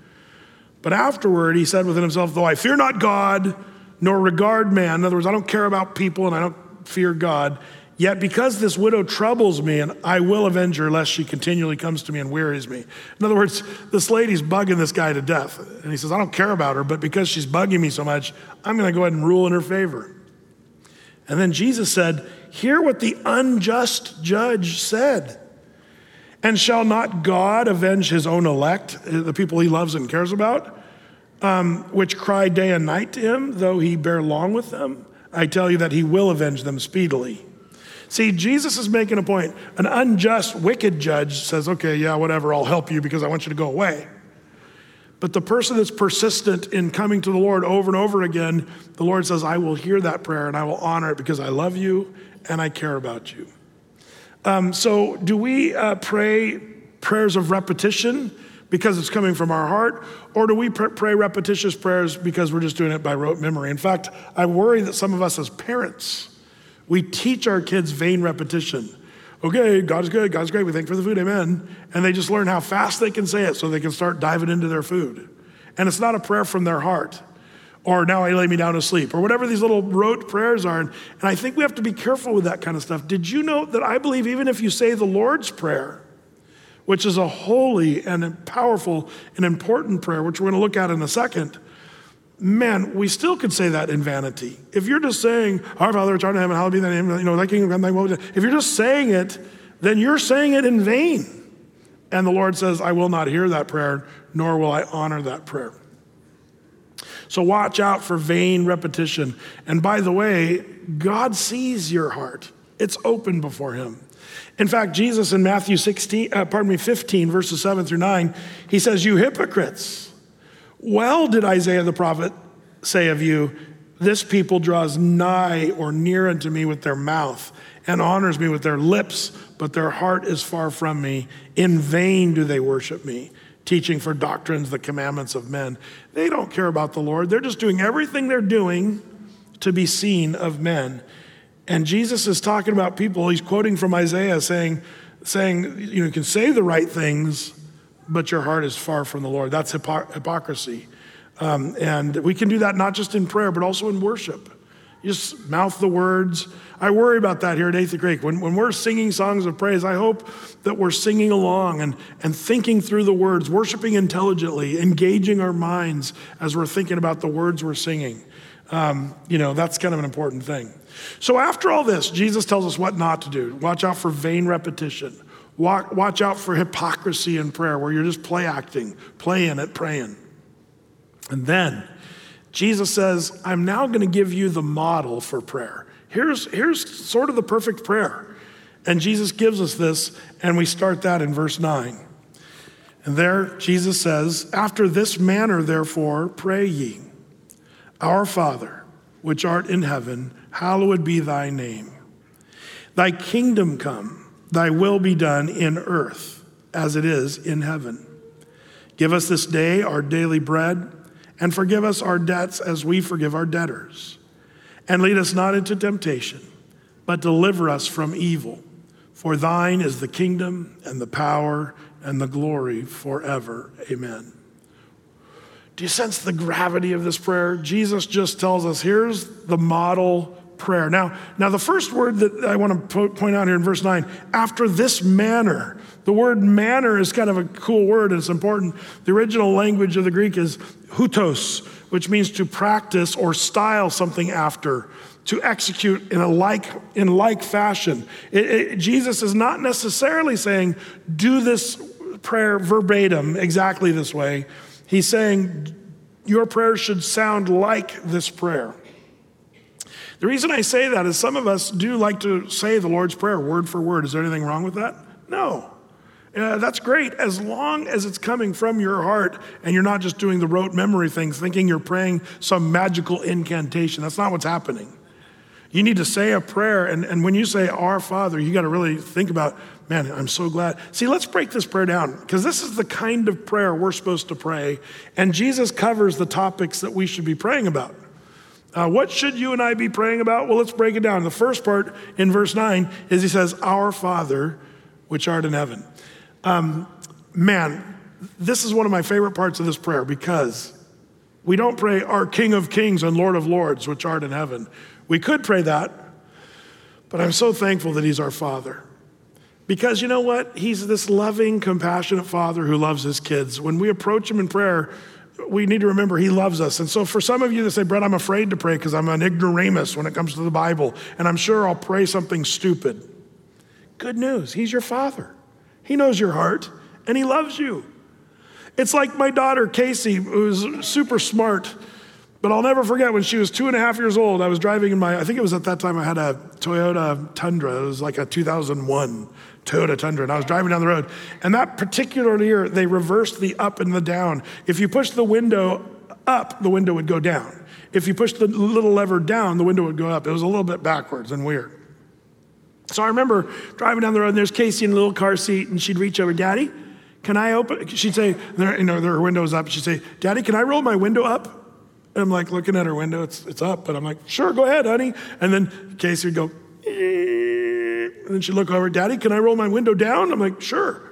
But afterward, he said within himself, Though I fear not God, nor regard man, in other words, I don't care about people and I don't fear God, yet because this widow troubles me, and I will avenge her, lest she continually comes to me and wearies me. In other words, this lady's bugging this guy to death. And he says, I don't care about her, but because she's bugging me so much, I'm going to go ahead and rule in her favor. And then Jesus said, Hear what the unjust judge said. And shall not God avenge his own elect, the people he loves and cares about, um, which cry day and night to him, though he bear long with them? I tell you that he will avenge them speedily. See, Jesus is making a point. An unjust, wicked judge says, okay, yeah, whatever, I'll help you because I want you to go away. But the person that's persistent in coming to the Lord over and over again, the Lord says, I will hear that prayer and I will honor it because I love you and I care about you. Um, so, do we uh, pray prayers of repetition because it's coming from our heart, or do we pr- pray repetitious prayers because we're just doing it by rote memory? In fact, I worry that some of us as parents, we teach our kids vain repetition okay, God is good, God's great, we thank for the food, amen. And they just learn how fast they can say it so they can start diving into their food. And it's not a prayer from their heart, or now I lay me down to sleep, or whatever these little rote prayers are. And, and I think we have to be careful with that kind of stuff. Did you know that I believe even if you say the Lord's Prayer, which is a holy and powerful and important prayer, which we're going to look at in a second, man, we still could say that in vanity. If you're just saying, Our Father, which art in heaven, hallowed be thy name, you know, thy kingdom come, thy will If you're just saying it, then you're saying it in vain. And the Lord says, I will not hear that prayer, nor will I honor that prayer. So watch out for vain repetition. And by the way, God sees your heart. It's open before him. In fact, Jesus in Matthew 16, uh, pardon me, 15, verses 7 through 9, he says, You hypocrites. Well, did Isaiah the prophet say of you, This people draws nigh or near unto me with their mouth and honors me with their lips, but their heart is far from me. In vain do they worship me, teaching for doctrines the commandments of men. They don't care about the Lord. They're just doing everything they're doing to be seen of men. And Jesus is talking about people, he's quoting from Isaiah saying, saying, you know, you can say the right things, but your heart is far from the Lord. That's hypo- hypocrisy. Um, and we can do that not just in prayer, but also in worship. You just mouth the words. I worry about that here at Athey Creek. When, when we're singing songs of praise, I hope that we're singing along and, and thinking through the words, worshiping intelligently, engaging our minds as we're thinking about the words we're singing. Um, you know, that's kind of an important thing. So, after all this, Jesus tells us what not to do. Watch out for vain repetition. Watch out for hypocrisy in prayer where you're just play acting, playing at praying. And then Jesus says, I'm now going to give you the model for prayer. Here's, here's sort of the perfect prayer. And Jesus gives us this, and we start that in verse 9. And there Jesus says, After this manner, therefore, pray ye, Our Father, which art in heaven, hallowed be thy name. Thy kingdom come. Thy will be done in earth as it is in heaven. Give us this day our daily bread, and forgive us our debts as we forgive our debtors. And lead us not into temptation, but deliver us from evil. For thine is the kingdom, and the power, and the glory forever. Amen. Do you sense the gravity of this prayer? Jesus just tells us here's the model prayer. Now, now the first word that I want to point out here in verse 9, after this manner. The word manner is kind of a cool word and it's important. The original language of the Greek is hutos, which means to practice or style something after, to execute in a like in like fashion. It, it, Jesus is not necessarily saying do this prayer verbatim exactly this way. He's saying your prayer should sound like this prayer. The reason I say that is some of us do like to say the Lord's Prayer word for word. Is there anything wrong with that? No. Uh, that's great as long as it's coming from your heart and you're not just doing the rote memory things, thinking you're praying some magical incantation. That's not what's happening. You need to say a prayer, and, and when you say Our Father, you got to really think about, man, I'm so glad. See, let's break this prayer down because this is the kind of prayer we're supposed to pray, and Jesus covers the topics that we should be praying about. Uh, what should you and I be praying about? Well, let's break it down. The first part in verse 9 is he says, Our Father, which art in heaven. Um, man, this is one of my favorite parts of this prayer because we don't pray, Our King of Kings and Lord of Lords, which art in heaven. We could pray that, but I'm so thankful that He's our Father. Because you know what? He's this loving, compassionate Father who loves His kids. When we approach Him in prayer, we need to remember He loves us. And so, for some of you that say, Brett, I'm afraid to pray because I'm an ignoramus when it comes to the Bible, and I'm sure I'll pray something stupid. Good news, He's your Father. He knows your heart, and He loves you. It's like my daughter, Casey, who's super smart but I'll never forget when she was two and a half years old. I was driving in my, I think it was at that time I had a Toyota Tundra. It was like a 2001 Toyota Tundra. And I was driving down the road. And that particular year, they reversed the up and the down. If you push the window up, the window would go down. If you push the little lever down, the window would go up. It was a little bit backwards and weird. So I remember driving down the road, and there's Casey in a little car seat, and she'd reach over, Daddy, can I open? She'd say, you know, her window's up. She'd say, Daddy, can I roll my window up? And I'm like looking at her window, it's, it's up, but I'm like, sure, go ahead, honey. And then Casey would go, and then she'd look over, Daddy, can I roll my window down? I'm like, sure.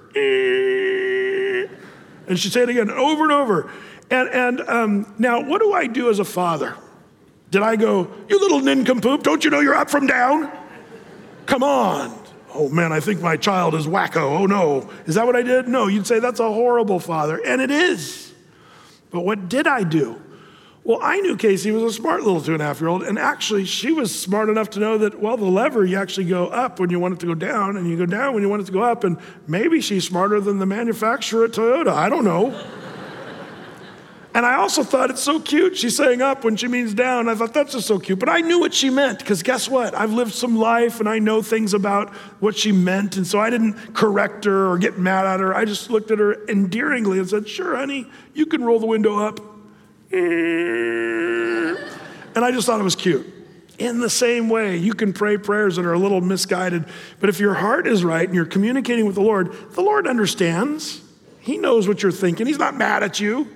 And she'd say it again over and over. And, and um, now, what do I do as a father? Did I go, you little nincompoop, don't you know you're up from down? Come on. Oh man, I think my child is wacko. Oh no. Is that what I did? No, you'd say that's a horrible father. And it is. But what did I do? Well, I knew Casey was a smart little two and a half year old, and actually, she was smart enough to know that, well, the lever, you actually go up when you want it to go down, and you go down when you want it to go up, and maybe she's smarter than the manufacturer at Toyota. I don't know. And I also thought it's so cute. She's saying up when she means down. I thought that's just so cute. But I knew what she meant, because guess what? I've lived some life, and I know things about what she meant, and so I didn't correct her or get mad at her. I just looked at her endearingly and said, Sure, honey, you can roll the window up. And I just thought it was cute. In the same way, you can pray prayers that are a little misguided, but if your heart is right and you're communicating with the Lord, the Lord understands. He knows what you're thinking. He's not mad at you.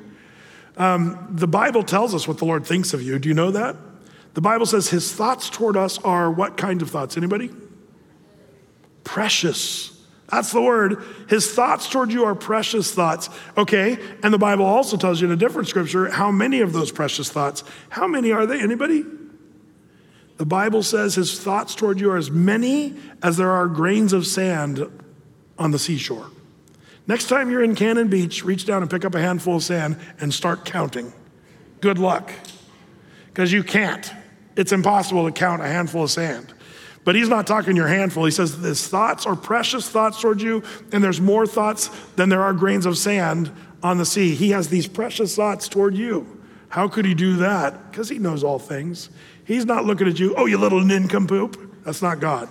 Um, the Bible tells us what the Lord thinks of you. Do you know that? The Bible says his thoughts toward us are what kind of thoughts? Anybody? Precious. That's the word. His thoughts toward you are precious thoughts. Okay, and the Bible also tells you in a different scripture how many of those precious thoughts. How many are they? Anybody? The Bible says his thoughts toward you are as many as there are grains of sand on the seashore. Next time you're in Cannon Beach, reach down and pick up a handful of sand and start counting. Good luck, because you can't. It's impossible to count a handful of sand. But he's not talking your handful. He says his thoughts are precious thoughts towards you, and there's more thoughts than there are grains of sand on the sea. He has these precious thoughts toward you. How could he do that? Because he knows all things. He's not looking at you, oh, you little nincompoop. That's not God.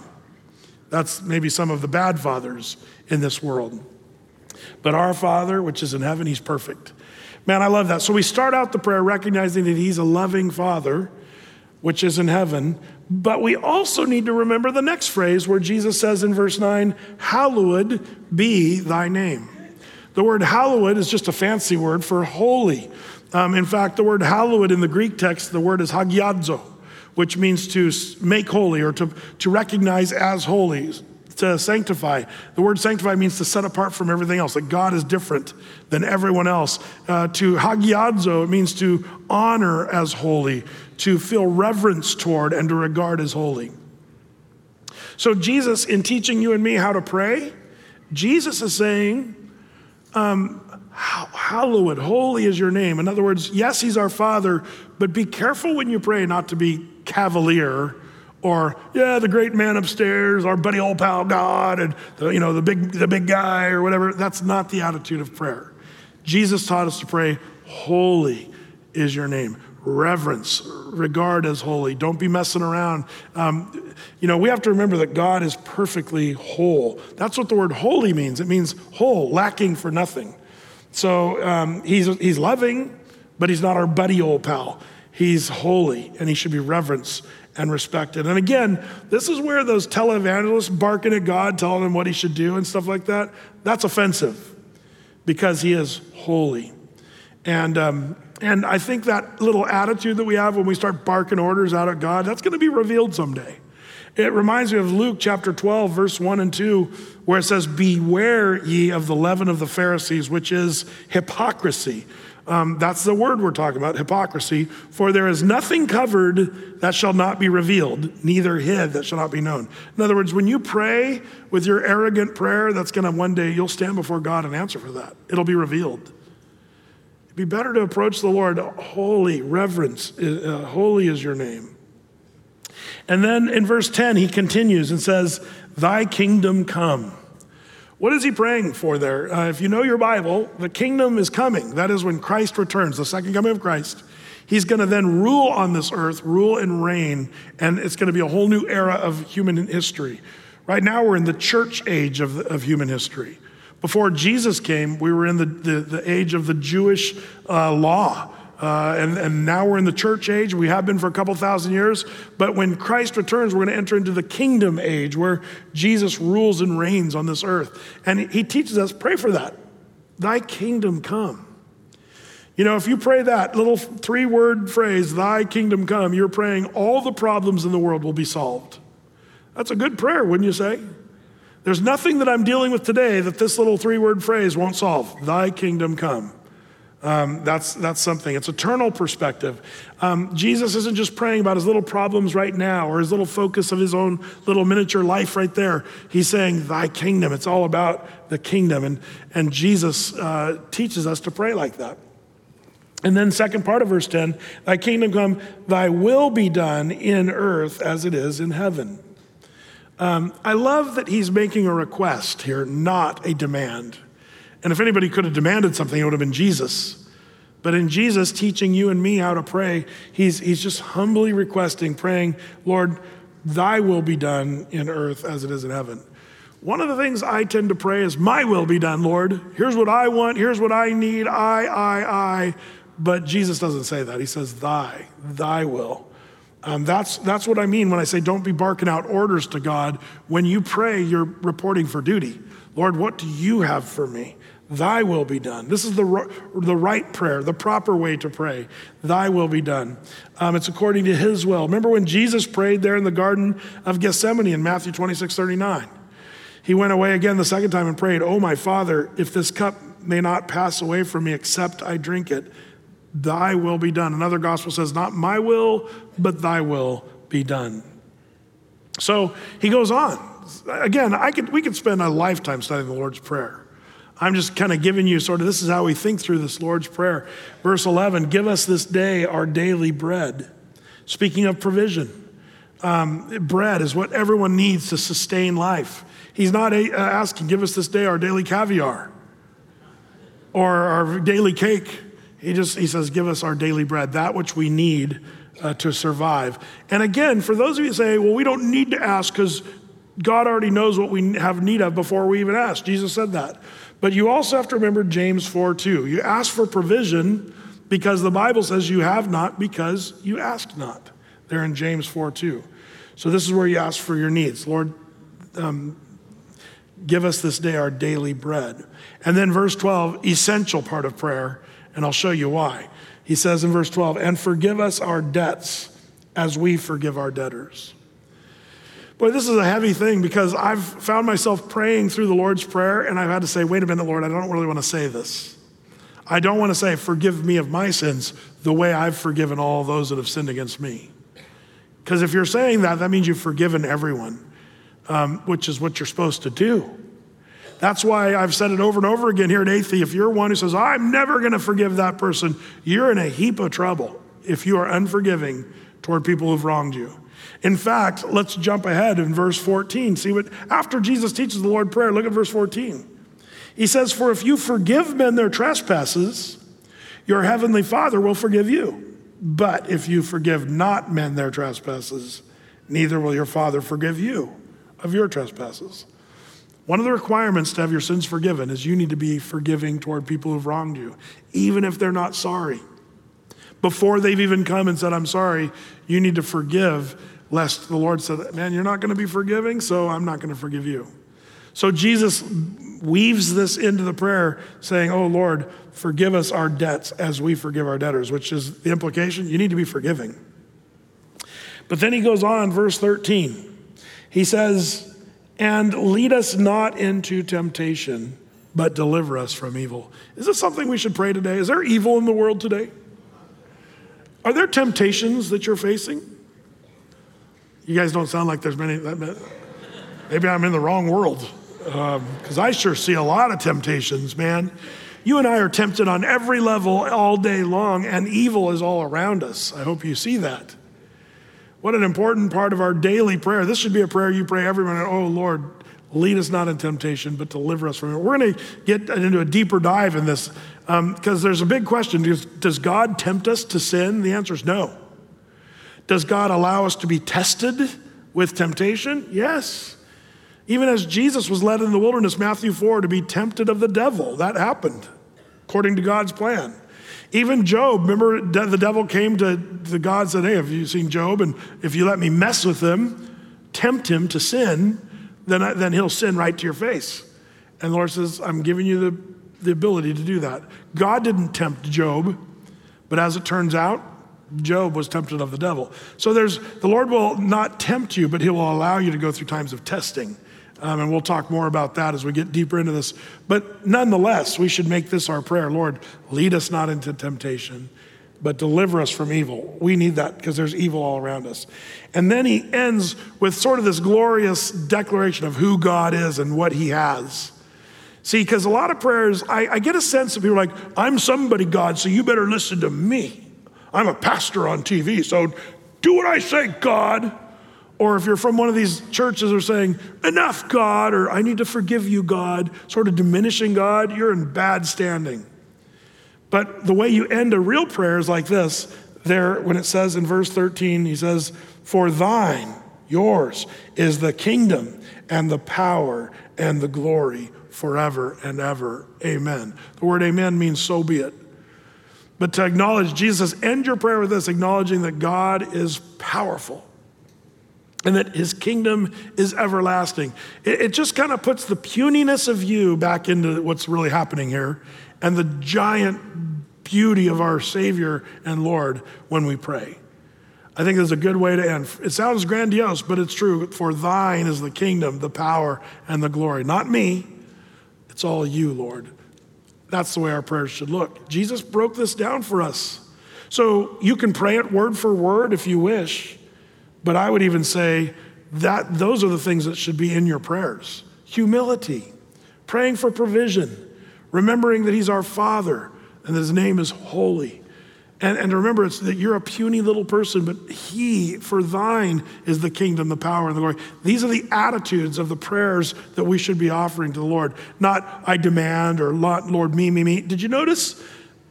That's maybe some of the bad fathers in this world. But our Father, which is in heaven, he's perfect. Man, I love that. So we start out the prayer recognizing that he's a loving Father, which is in heaven, but we also need to remember the next phrase where Jesus says in verse 9, Hallowed be thy name. The word hallowed is just a fancy word for holy. Um, in fact, the word hallowed in the Greek text, the word is hagiadzo, which means to make holy or to, to recognize as holy, to sanctify. The word sanctify means to set apart from everything else, that God is different than everyone else. Uh, to hagiadzo, it means to honor as holy, to feel reverence toward and to regard as holy. So, Jesus, in teaching you and me how to pray, Jesus is saying, um, Hallowed, holy is your name. In other words, yes, He's our Father, but be careful when you pray not to be cavalier or yeah, the great man upstairs, our buddy old pal God, and the, you know the big the big guy or whatever. That's not the attitude of prayer. Jesus taught us to pray, "Holy is your name." reverence, regard as holy. Don't be messing around. Um, you know, we have to remember that God is perfectly whole. That's what the word holy means. It means whole, lacking for nothing. So um, he's, he's loving, but he's not our buddy old pal. He's holy and he should be reverenced and respected. And again, this is where those televangelists barking at God, telling him what he should do and stuff like that, that's offensive because he is holy. And, um, and I think that little attitude that we have when we start barking orders out at God, that's going to be revealed someday. It reminds me of Luke chapter 12, verse 1 and 2, where it says, Beware ye of the leaven of the Pharisees, which is hypocrisy. Um, that's the word we're talking about, hypocrisy. For there is nothing covered that shall not be revealed, neither hid that shall not be known. In other words, when you pray with your arrogant prayer, that's going to one day, you'll stand before God and answer for that. It'll be revealed. It'd be better to approach the Lord holy, reverence, uh, holy is your name. And then in verse 10, he continues and says, Thy kingdom come. What is he praying for there? Uh, if you know your Bible, the kingdom is coming. That is when Christ returns, the second coming of Christ. He's going to then rule on this earth, rule and reign, and it's going to be a whole new era of human history. Right now, we're in the church age of, of human history. Before Jesus came, we were in the, the, the age of the Jewish uh, law. Uh, and, and now we're in the church age. We have been for a couple thousand years. But when Christ returns, we're going to enter into the kingdom age where Jesus rules and reigns on this earth. And he teaches us pray for that. Thy kingdom come. You know, if you pray that little three word phrase, thy kingdom come, you're praying all the problems in the world will be solved. That's a good prayer, wouldn't you say? There's nothing that I'm dealing with today that this little three word phrase won't solve. Thy kingdom come. Um, that's, that's something. It's eternal perspective. Um, Jesus isn't just praying about his little problems right now or his little focus of his own little miniature life right there. He's saying, Thy kingdom. It's all about the kingdom. And, and Jesus uh, teaches us to pray like that. And then, second part of verse 10 Thy kingdom come, thy will be done in earth as it is in heaven. Um, I love that he's making a request here, not a demand. And if anybody could have demanded something, it would have been Jesus. But in Jesus teaching you and me how to pray, he's, he's just humbly requesting, praying, Lord, thy will be done in earth as it is in heaven. One of the things I tend to pray is, My will be done, Lord. Here's what I want. Here's what I need. I, I, I. But Jesus doesn't say that. He says, Thy, thy will. Um, that's, that's what I mean when I say don't be barking out orders to God. When you pray, you're reporting for duty. Lord, what do you have for me? Thy will be done. This is the, the right prayer, the proper way to pray. Thy will be done. Um, it's according to his will. Remember when Jesus prayed there in the Garden of Gethsemane in Matthew 26 39? He went away again the second time and prayed, Oh, my Father, if this cup may not pass away from me except I drink it, thy will be done. Another gospel says, Not my will, but thy will be done. So he goes on. Again, I could, we could spend a lifetime studying the Lord's Prayer. I'm just kind of giving you sort of this is how we think through this Lord's Prayer. Verse 11 Give us this day our daily bread. Speaking of provision, um, bread is what everyone needs to sustain life. He's not a, uh, asking, Give us this day our daily caviar or our daily cake. He just he says, Give us our daily bread, that which we need uh, to survive. And again, for those of you who say, Well, we don't need to ask because God already knows what we have need of before we even ask. Jesus said that. But you also have to remember James 4 2. You ask for provision because the Bible says you have not because you ask not. There in James 4 2. So this is where you ask for your needs. Lord, um, give us this day our daily bread. And then verse 12, essential part of prayer, and I'll show you why. He says in verse 12, and forgive us our debts as we forgive our debtors. Boy, this is a heavy thing because I've found myself praying through the Lord's Prayer and I've had to say, wait a minute, Lord, I don't really want to say this. I don't want to say, forgive me of my sins the way I've forgiven all those that have sinned against me. Because if you're saying that, that means you've forgiven everyone, um, which is what you're supposed to do. That's why I've said it over and over again here at Athey. If you're one who says, I'm never going to forgive that person, you're in a heap of trouble if you are unforgiving toward people who've wronged you. In fact, let's jump ahead in verse 14. See what, after Jesus teaches the Lord prayer, look at verse 14. He says, For if you forgive men their trespasses, your heavenly Father will forgive you. But if you forgive not men their trespasses, neither will your Father forgive you of your trespasses. One of the requirements to have your sins forgiven is you need to be forgiving toward people who've wronged you, even if they're not sorry. Before they've even come and said, I'm sorry, you need to forgive, lest the Lord said, Man, you're not going to be forgiving, so I'm not going to forgive you. So Jesus weaves this into the prayer, saying, Oh Lord, forgive us our debts as we forgive our debtors, which is the implication you need to be forgiving. But then he goes on, verse 13. He says, And lead us not into temptation, but deliver us from evil. Is this something we should pray today? Is there evil in the world today? Are there temptations that you're facing? You guys don't sound like there's many. Maybe I'm in the wrong world because um, I sure see a lot of temptations, man. You and I are tempted on every level all day long, and evil is all around us. I hope you see that. What an important part of our daily prayer. This should be a prayer you pray every minute. Oh, Lord, lead us not in temptation, but deliver us from it. We're going to get into a deeper dive in this because um, there's a big question. Does God tempt us to sin? The answer is no. Does God allow us to be tested with temptation? Yes. Even as Jesus was led in the wilderness, Matthew 4, to be tempted of the devil. That happened according to God's plan. Even Job, remember the devil came to, to God and said, Hey, have you seen Job? And if you let me mess with him, tempt him to sin, then, I, then he'll sin right to your face. And the Lord says, I'm giving you the, the ability to do that. God didn't tempt Job, but as it turns out, Job was tempted of the devil. So there's the Lord will not tempt you, but he will allow you to go through times of testing. Um, and we'll talk more about that as we get deeper into this. But nonetheless, we should make this our prayer Lord, lead us not into temptation, but deliver us from evil. We need that because there's evil all around us. And then he ends with sort of this glorious declaration of who God is and what he has. See, because a lot of prayers, I, I get a sense of people like, I'm somebody, God, so you better listen to me. I'm a pastor on TV, so do what I say, God. Or if you're from one of these churches that are saying, enough, God, or I need to forgive you, God, sort of diminishing God, you're in bad standing. But the way you end a real prayer is like this. There, when it says in verse 13, he says, For thine, yours, is the kingdom and the power and the glory forever and ever. Amen. The word amen means so be it. But to acknowledge Jesus, end your prayer with this, acknowledging that God is powerful and that his kingdom is everlasting. It, it just kind of puts the puniness of you back into what's really happening here and the giant beauty of our Savior and Lord when we pray. I think there's a good way to end. It sounds grandiose, but it's true. For thine is the kingdom, the power, and the glory. Not me, it's all you, Lord. That's the way our prayers should look. Jesus broke this down for us. So you can pray it word for word if you wish. But I would even say that those are the things that should be in your prayers humility, praying for provision, remembering that He's our Father and that His name is holy. And, and remember, it's that you're a puny little person, but He, for thine, is the kingdom, the power, and the glory. These are the attitudes of the prayers that we should be offering to the Lord. Not, I demand, or Lord, me, me, me. Did you notice?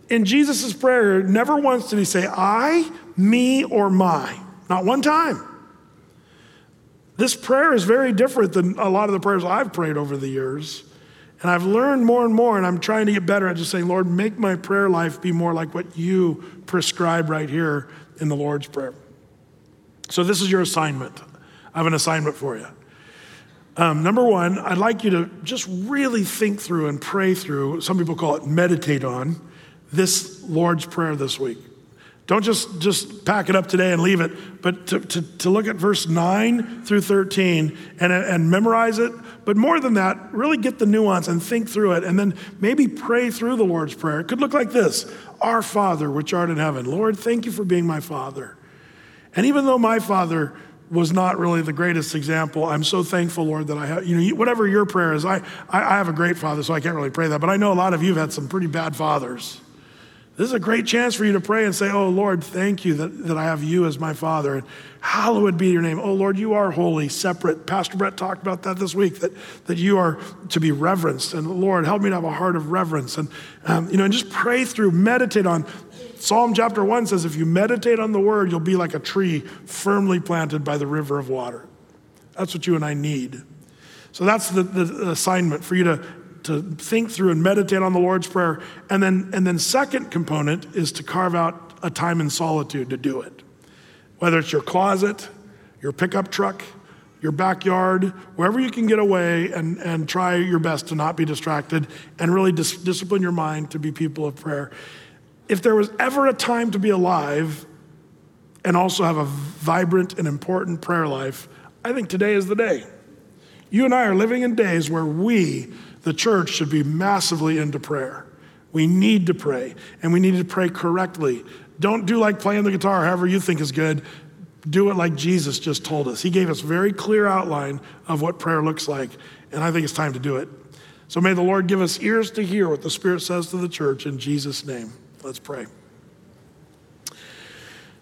In Jesus' prayer, never once did He say, I, me, or my. Not one time. This prayer is very different than a lot of the prayers I've prayed over the years. And I've learned more and more, and I'm trying to get better at just saying, Lord, make my prayer life be more like what you prescribe right here in the Lord's Prayer. So, this is your assignment. I have an assignment for you. Um, number one, I'd like you to just really think through and pray through, some people call it meditate on, this Lord's Prayer this week. Don't just, just pack it up today and leave it, but to, to, to look at verse 9 through 13 and, and memorize it. But more than that, really get the nuance and think through it, and then maybe pray through the Lord's Prayer. It could look like this Our Father, which art in heaven. Lord, thank you for being my Father. And even though my Father was not really the greatest example. I'm so thankful, Lord, that I have, you know, whatever your prayer is, I, I have a great father, so I can't really pray that. But I know a lot of you have had some pretty bad fathers This is a great chance for you to pray and say, Oh Lord, thank you that, that I have you as my Father. And hallowed be your name. Oh Lord, you are holy, separate. Pastor Brett talked about that this week, that, that you are to be reverenced. And Lord, help me to have a heart of reverence. And, um, you know, and just pray through, meditate on. Psalm chapter 1 says, If you meditate on the word, you'll be like a tree firmly planted by the river of water. That's what you and I need. So that's the, the assignment for you to to think through and meditate on the Lord's Prayer. And then, and then second component is to carve out a time in solitude to do it. Whether it's your closet, your pickup truck, your backyard, wherever you can get away and, and try your best to not be distracted and really dis- discipline your mind to be people of prayer. If there was ever a time to be alive and also have a vibrant and important prayer life, I think today is the day. You and I are living in days where we the church should be massively into prayer. We need to pray, and we need to pray correctly. Don't do like playing the guitar, however you think is good. Do it like Jesus just told us. He gave us very clear outline of what prayer looks like, and I think it's time to do it. So may the Lord give us ears to hear what the Spirit says to the church in Jesus' name. Let's pray.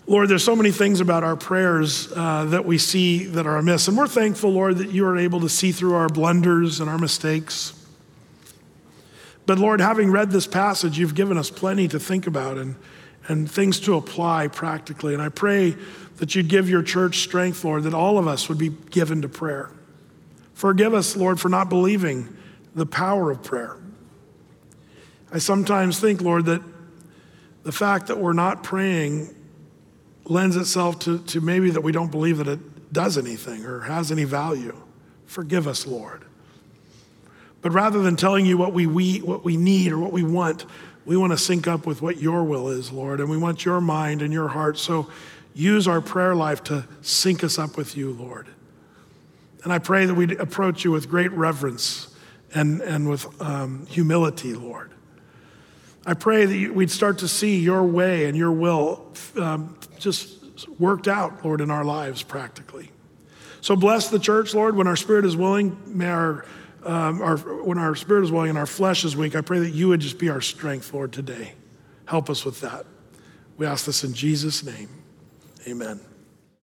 Lord, there's so many things about our prayers uh, that we see that are amiss. And we're thankful, Lord, that you are able to see through our blunders and our mistakes. But Lord, having read this passage, you've given us plenty to think about and, and things to apply practically. And I pray that you'd give your church strength, Lord, that all of us would be given to prayer. Forgive us, Lord, for not believing the power of prayer. I sometimes think, Lord, that the fact that we're not praying lends itself to, to maybe that we don't believe that it does anything or has any value. Forgive us, Lord. But rather than telling you what we, we, what we need or what we want, we want to sync up with what your will is, Lord, and we want your mind and your heart. So use our prayer life to sync us up with you, Lord. And I pray that we'd approach you with great reverence and, and with um, humility, Lord. I pray that we'd start to see your way and your will um, just worked out, Lord, in our lives practically. So bless the church, Lord, when our spirit is willing. May our um, our, when our spirit is willing and our flesh is weak, I pray that you would just be our strength, Lord, today. Help us with that. We ask this in Jesus' name. Amen.